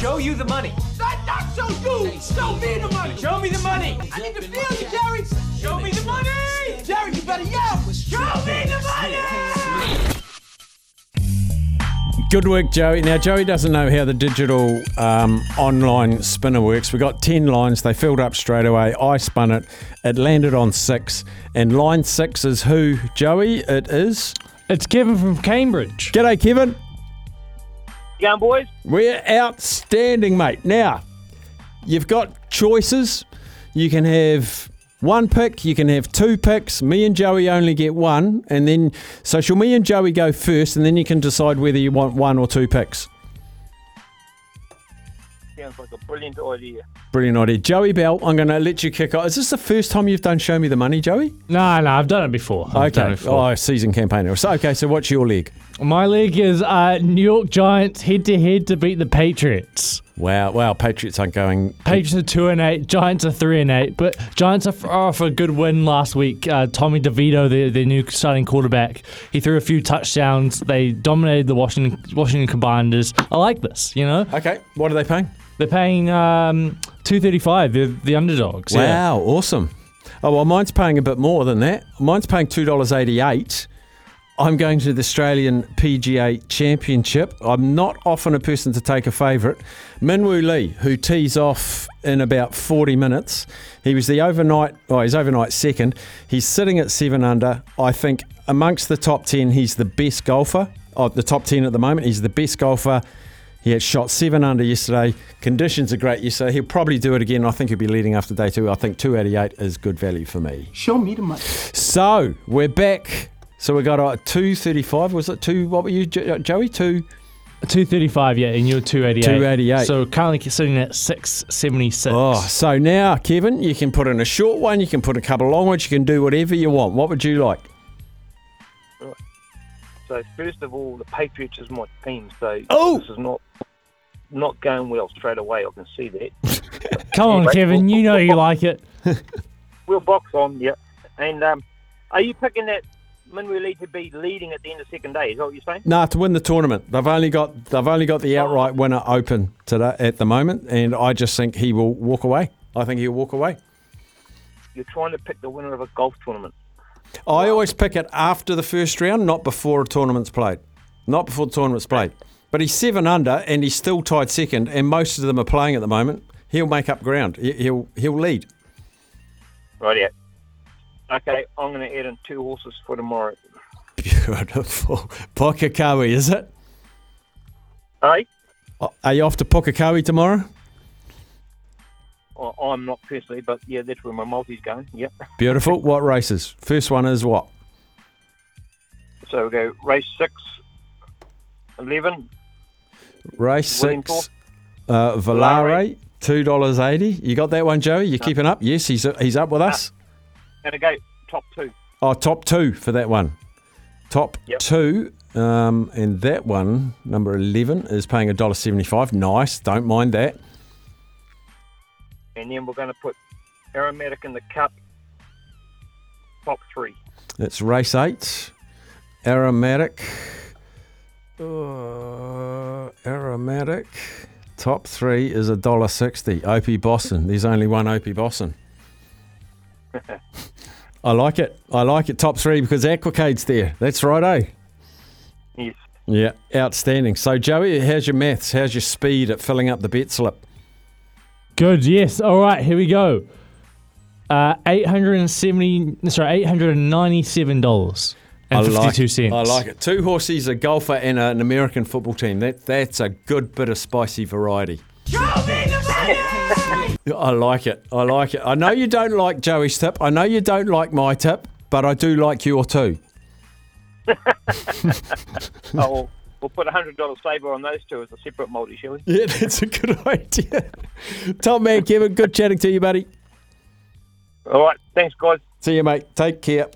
Show you the money. Not, not show you. Show me the money. Show me the money. I need to feel you, Jerry. Show me the money. Jerry, you better yell. Show me the money. Good work, Joey. Now, Joey doesn't know how the digital um, online spinner works. We got 10 lines. They filled up straight away. I spun it. It landed on six. And line six is who, Joey? It is. It's Kevin from Cambridge. G'day, Kevin. Going, boys? We're outstanding, mate. Now, you've got choices. You can have one pick, you can have two picks. Me and Joey only get one. And then, so shall me and Joey go first, and then you can decide whether you want one or two picks. Sounds like a brilliant idea. Brilliant idea. Joey Bell, I'm going to let you kick off. Is this the first time you've done Show Me the Money, Joey? No, no, I've done it before. I've done okay. it before. Oh, season campaigner. So, okay, so what's your leg? My league is uh, New York Giants head to head to beat the Patriots. Wow, wow, Patriots aren't going. Patriots are two and eight. Giants are three and eight. But Giants are f- are off a good win last week. Uh, Tommy DeVito, their, their new starting quarterback, he threw a few touchdowns. They dominated the Washington Washington Commanders. I like this. You know, Okay, what are they paying? They're paying um, two thirty five. They're the underdogs. yeah. Wow, awesome. Oh, well, mine's paying a bit more than that. Mine's paying $2.88. I'm going to the Australian PGA Championship. I'm not often a person to take a favourite. Minwoo Lee, who tees off in about 40 minutes. He was the overnight, oh, he's overnight second. He's sitting at seven under. I think amongst the top 10, he's the best golfer. Oh, the top 10 at the moment, he's the best golfer. He had shot seven under yesterday. Conditions are great yesterday. He'll probably do it again. I think he'll be leading after day two. I think 288 is good value for me. Show me the money. So we're back. So we got a 235. Was it two? What were you, Joey? Two. Two thirty five. Yeah, and you're two eighty eight. 288. So currently sitting at six seventy six. Oh, so now, Kevin, you can put in a short one. You can put a couple of long ones. You can do whatever you want. What would you like? So first of all, the Patriots is my team. So Oh! this is not not going well straight away. I can see that. Come on, Right, Kevin. we'll- You know we'll- you like it. We'll box on, yeah. And um, are you picking that Minwoo Lee to be leading at the end of second day? Is that what you're saying? Nah, to win the tournament. They've only got they've only got the outright winner open today at the moment, and I just think he will walk away. I think he'll walk away. You're trying to pick the winner of a golf tournament. I always pick it after the first round, not before a tournament's played. Not before the tournament's played. But he's seven under and he's still tied second, and most of them are playing at the moment. He'll make up ground. He- He'll he'll lead. Right, yeah. Okay, I'm going to add in two horses for tomorrow. Beautiful. Pukekohe, is it? Hey? Uh, are you off to Pukekohe tomorrow? I'm not personally, but yeah, that's where my multi's going. Yep. Beautiful. what races? First one is what? So we go race six, 11, Race six. Uh, Valare, two dollars eighty. You got that one, Joey? You keeping up? Yes, he's he's up with us. and I go top two. Oh, top two for that one. Top Yep. two. Um, and that one, number 11, is paying $1.75. Nice. Don't mind that. And then we're going to put Aromatic in the cup, top three. It's race eight. Aromatic. Uh, aromatic. Top three is a dollar sixty. Opie Bosson. There's only one Opie Bosson. I like it. I like it. Top three because Aquacade's there. That's right, eh? Yes. Yeah, outstanding. So, Joey, how's your maths? How's your speed at filling up the bet slip? Good. Yes. All right. Here we go. Uh, eight hundred and seventy. Sorry, eight hundred and ninety-seven dollars and I like fifty-two it. cents. I like it. Two horses, a golfer, and an American football team. That that's a good bit of spicy variety. Show me the money! I like it. I like it. I know you don't like Joey's tip. I know you don't like my tip, but I do like your two. Oh, we'll, we'll put a hundred dollars saver on those two as a separate multi, shall we? Yeah, that's a good idea. Top man, Kevin, good chatting to you, buddy. All right. Thanks, guys. See you, mate. Take care.